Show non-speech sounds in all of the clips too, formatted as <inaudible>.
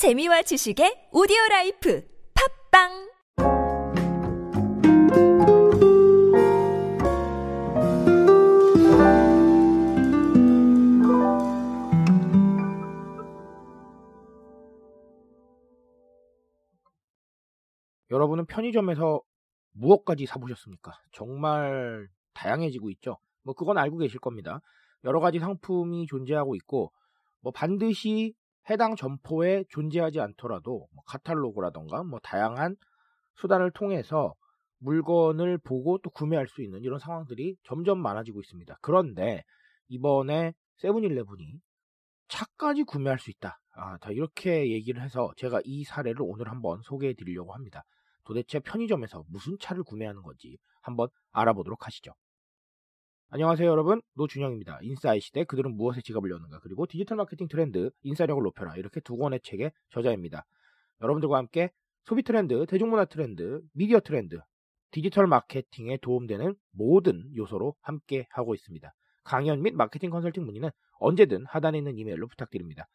재미와 지식의 오디오 라이프 팝빵 여러분은 편의점에서 무엇까지 사보셨습니까? 정말 다양해지고 있죠. 뭐 그건 알고 계실 겁니다. 여러 가지 상품이 존재하고 있고 뭐 반드시 해당 점포에 존재하지 않더라도 뭐 카탈로그라던가 뭐 다양한 수단을 통해서 물건을 보고 또 구매할 수 있는 이런 상황들이 점점 많아지고 있습니다. 그런데 이번에 세븐일레븐이 차까지 구매할 수 있다. 아, 다 이렇게 얘기를 해서 제가 이 사례를 오늘 한번 소개해 드리려고 합니다. 도대체 편의점에서 무슨 차를 구매하는 건지 한번 알아보도록 하시죠. 안녕하세요 여러분 노준영입니다. 인싸의 시대 그들은 무엇에 지갑을 여는가 그리고 디지털 마케팅 트렌드 인싸력을 높여라 이렇게 두 권의 책의 저자입니다. 여러분들과 함께 소비 트렌드, 대중문화 트렌드, 미디어 트렌드, 디지털 마케팅에 도움되는 모든 요소로 함께 하고 있습니다. 강연 및 마케팅 컨설팅 문의는 언제든 하단에 있는 이메일로 부탁드립니다.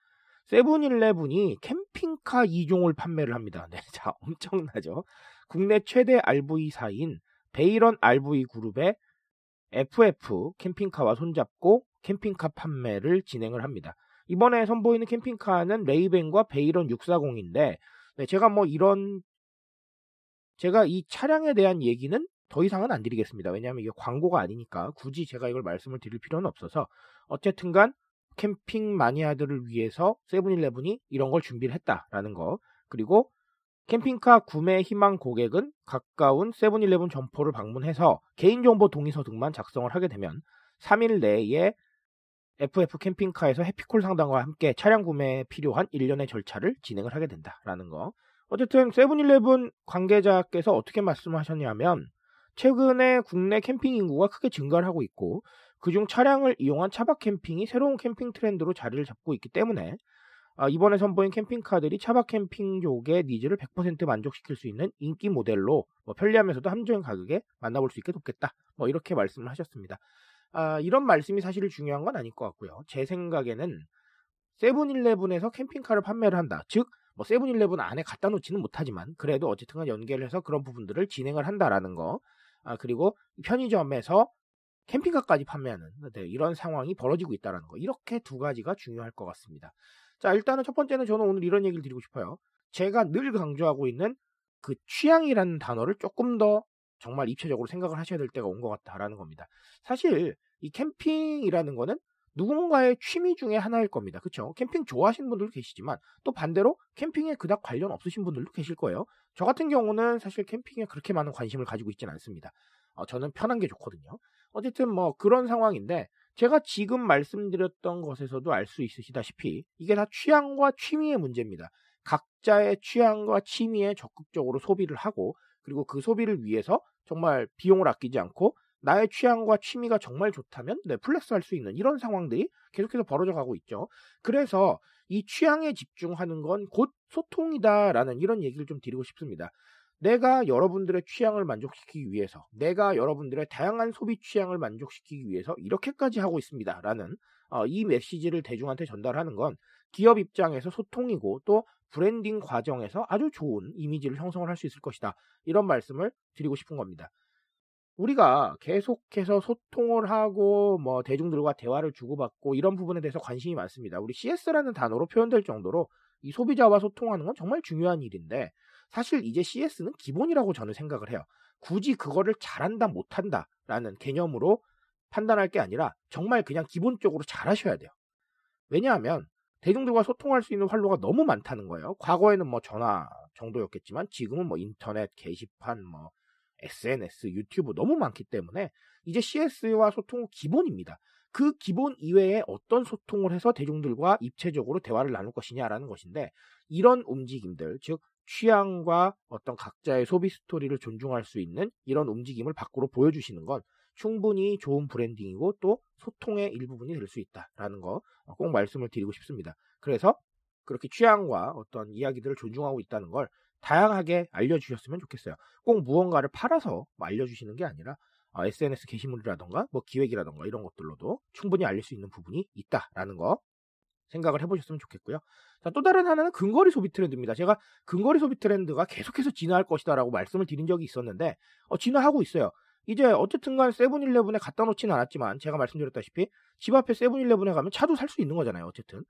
세븐일레븐이 캠핑카 2종을 판매를 합니다. <laughs> 네, 자, 엄청나죠? 국내 최대 RV사인 베이런 RV 그룹의 FF 캠핑카와 손잡고 캠핑카 판매를 진행을 합니다. 이번에 선보이는 캠핑카는 레이벤과 베이런 640인데 네, 제가 뭐 이런 제가 이 차량에 대한 얘기는 더 이상은 안 드리겠습니다. 왜냐하면 이게 광고가 아니니까 굳이 제가 이걸 말씀을 드릴 필요는 없어서 어쨌든간 캠핑 마니아들을 위해서 세븐일레븐이 이런 걸 준비를 했다라는 거 그리고 캠핑카 구매 희망 고객은 가까운 세븐일레븐 점포를 방문해서 개인정보 동의서 등만 작성을 하게 되면 3일 내에 FF 캠핑카에서 해피콜 상담과 함께 차량 구매에 필요한 일련의 절차를 진행을 하게 된다라는 거. 어쨌든 세븐일레븐 관계자께서 어떻게 말씀하셨냐면 최근에 국내 캠핑 인구가 크게 증가를 하고 있고 그중 차량을 이용한 차박 캠핑이 새로운 캠핑 트렌드로 자리를 잡고 있기 때문에 아, 이번에 선보인 캠핑카들이 차박 캠핑족의 needs를 100% 만족시킬 수 있는 인기 모델로 뭐 편리하면서도 합리적인 가격에 만나볼 수 있게 돕겠다. 뭐 이렇게 말씀을 하셨습니다. 아, 이런 말씀이 사실 중요한 건 아닐 것 같고요. 제 생각에는 세븐일레븐에서 캠핑카를 판매를 한다. 즉, 뭐 세븐일레븐 안에 갖다 놓지는 못하지만 그래도 어쨌든 연계를 해서 그런 부분들을 진행을 한다라는 거. 아, 그리고 편의점에서 캠핑카까지 판매하는 네, 이런 상황이 벌어지고 있다는 거. 이렇게 두 가지가 중요할 것 같습니다. 자, 일단은 첫 번째는 저는 오늘 이런 얘기를 드리고 싶어요. 제가 늘 강조하고 있는 그 취향이라는 단어를 조금 더 정말 입체적으로 생각을 하셔야 될 때가 온 것 같다라는 겁니다. 사실 이 캠핑이라는 거는 누군가의 취미 중에 하나일 겁니다. 그쵸? 캠핑 좋아하시는 분들도 계시지만 또 반대로 캠핑에 그닥 관련 없으신 분들도 계실 거예요. 저 같은 경우는 사실 캠핑에 그렇게 많은 관심을 가지고 있지는 않습니다. 어, 저는 편한 게 좋거든요. 어쨌든 뭐 그런 상황인데 제가 지금 말씀드렸던 것에서도 알 수 있으시다시피 이게 다 취향과 취미의 문제입니다. 각자의 취향과 취미에 적극적으로 소비를 하고 그리고 그 소비를 위해서 정말 비용을 아끼지 않고 나의 취향과 취미가 정말 좋다면 네, flex 할 수 있는 이런 상황들이 계속해서 벌어져 가고 있죠. 그래서 이 취향에 집중하는 건 곧 소통이다라는 이런 얘기를 좀 드리고 싶습니다. 내가 여러분들의 취향을 만족시키기 위해서, 내가 여러분들의 다양한 소비 취향을 만족시키기 위해서 이렇게까지 하고 있습니다. 라는 어, 이 메시지를 대중한테 전달하는 건 기업 입장에서 소통이고 또 브랜딩 과정에서 아주 좋은 이미지를 형성을 할 수 있을 것이다. 이런 말씀을 드리고 싶은 겁니다. 우리가 계속해서 소통을 하고 뭐 대중들과 대화를 주고받고 이런 부분에 대해서 관심이 많습니다. 우리 CS라는 단어로 표현될 정도로 이 소비자와 소통하는 건 정말 중요한 일인데 사실 이제 CS는 기본이라고 저는 생각을 해요. 굳이 그거를 잘한다 못한다 라는 개념으로 판단할 게 아니라 정말 그냥 기본적으로 잘하셔야 돼요. 왜냐하면 대중들과 소통할 수 있는 활로가 너무 많다는 거예요. 과거에는 뭐 전화 정도였겠지만 지금은 뭐 인터넷, 게시판, 뭐 SNS, 유튜브 너무 많기 때문에 이제 CS와 소통은 기본입니다. 그 기본 이외에 어떤 소통을 해서 대중들과 입체적으로 대화를 나눌 것이냐라는 것인데 이런 움직임들, 즉 취향과 어떤 각자의 소비 스토리를 존중할 수 있는 이런 움직임을 밖으로 보여주시는 건 충분히 좋은 브랜딩이고 또 소통의 일부분이 될 수 있다라는 거 꼭 말씀을 드리고 싶습니다. 그래서 그렇게 취향과 어떤 이야기들을 존중하고 있다는 걸 다양하게 알려주셨으면 좋겠어요. 꼭 무언가를 팔아서 알려주시는 게 아니라 SNS 어, 게시물이라던가 뭐 기획이라던가 이런 것들로도 충분히 알릴 수 있는 부분이 있다라는 거 생각을 해보셨으면 좋겠고요. 자, 또 다른 하나는 근거리 소비 트렌드입니다. 제가 근거리 소비 트렌드가 계속해서 진화할 것이다라고 말씀을 드린 적이 있었는데 어, 진화하고 있어요. 이제 어쨌든간 세븐일레븐에 갖다 놓지는 않았지만 제가 말씀드렸다시피 집 앞에 세븐일레븐에 가면 차도 살 수 있는 거잖아요. 어쨌든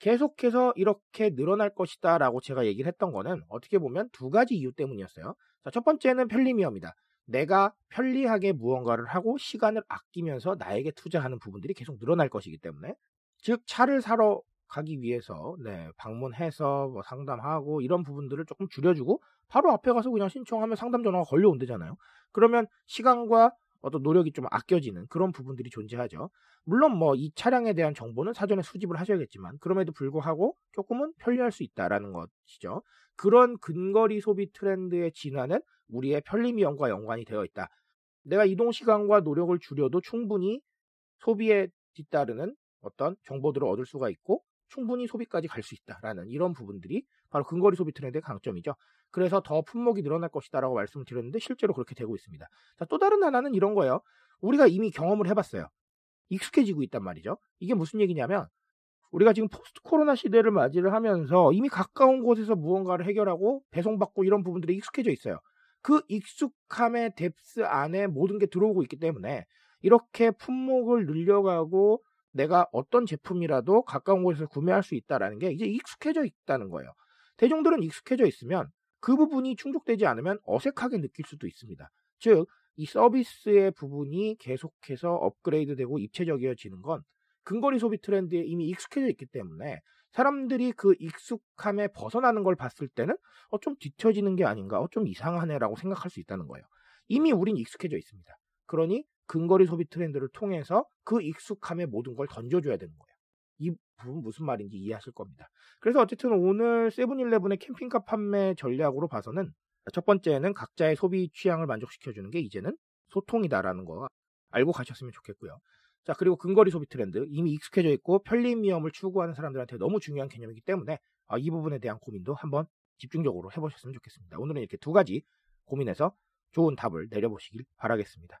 계속해서 이렇게 늘어날 것이다라고 제가 얘기를 했던 거는 어떻게 보면 두 가지 이유 때문이었어요. 자, 첫 번째는 편리미엄이다. 내가 편리하게 무언가를 하고 시간을 아끼면서 나에게 투자하는 부분들이 계속 늘어날 것이기 때문에 즉 차를 사러 가기 위해서 네, 방문해서 뭐 상담하고 이런 부분들을 조금 줄여주고 바로 앞에 가서 그냥 신청하면 상담 전화가 걸려온대잖아요. 그러면 시간과 어떤 노력이 좀 아껴지는 그런 부분들이 존재하죠. 물론 뭐 이 차량에 대한 정보는 사전에 수집을 하셔야겠지만 그럼에도 불구하고 조금은 편리할 수 있다라는 것이죠. 그런 근거리 소비 트렌드의 진화는 우리의 편리미형과 연관이 되어 있다. 내가 이동 시간과 노력을 줄여도 충분히 소비에 뒤따르는 어떤 정보들을 얻을 수가 있고 충분히 소비까지 갈 수 있다라는 이런 부분들이 바로 근거리 소비 트렌드의 강점이죠. 그래서 더 품목이 늘어날 것이다라고 말씀을 드렸는데 실제로 그렇게 되고 있습니다. 자, 또 다른 하나는 이런 거예요. 우리가 이미 경험을 해봤어요. 익숙해지고 있단 말이죠. 이게 무슨 얘기냐면 우리가 지금 post 코로나 시대를 맞이를 하면서 이미 가까운 곳에서 무언가를 해결하고 배송받고 이런 부분들이 익숙해져 있어요. 그 익숙함의 depth 안에 모든 게 들어오고 있기 때문에 이렇게 품목을 늘려가고 내가 어떤 제품이라도 가까운 곳에서 구매할 수 있다라는 게 이제 익숙해져 있다는 거예요. 대중들은 익숙해져 있으면 그 부분이 충족되지 않으면 어색하게 느낄 수도 있습니다. 즉, 이 서비스의 부분이 계속해서 업그레이드되고 입체적이어지는 건 근거리 소비 트렌드에 이미 익숙해져 있기 때문에 사람들이 그 익숙함에 벗어나는 걸 봤을 때는 어, 좀 뒤처지는 게 아닌가, 어, 좀 이상하네라고 생각할 수 있다는 거예요. 이미 우린 익숙해져 있습니다. 그러니 근거리 소비 트렌드를 통해서 그 익숙함에 모든 걸 던져줘야 되는 거예요. 이 부분 무슨 말인지 이해하실 겁니다. 그래서 어쨌든 오늘 세븐일레븐의 캠핑카 판매 전략으로 봐서는 첫 번째는 각자의 소비 취향을 만족시켜주는 게 이제는 소통이다라는 거 알고 가셨으면 좋겠고요. 자, 그리고 근거리 소비 트렌드 이미 익숙해져 있고 편리미엄을 추구하는 사람들한테 너무 중요한 개념이기 때문에 아, 이 부분에 대한 고민도 한번 집중적으로 해보셨으면 좋겠습니다. 오늘은 이렇게 두 가지 고민해서 좋은 답을 내려보시길 바라겠습니다.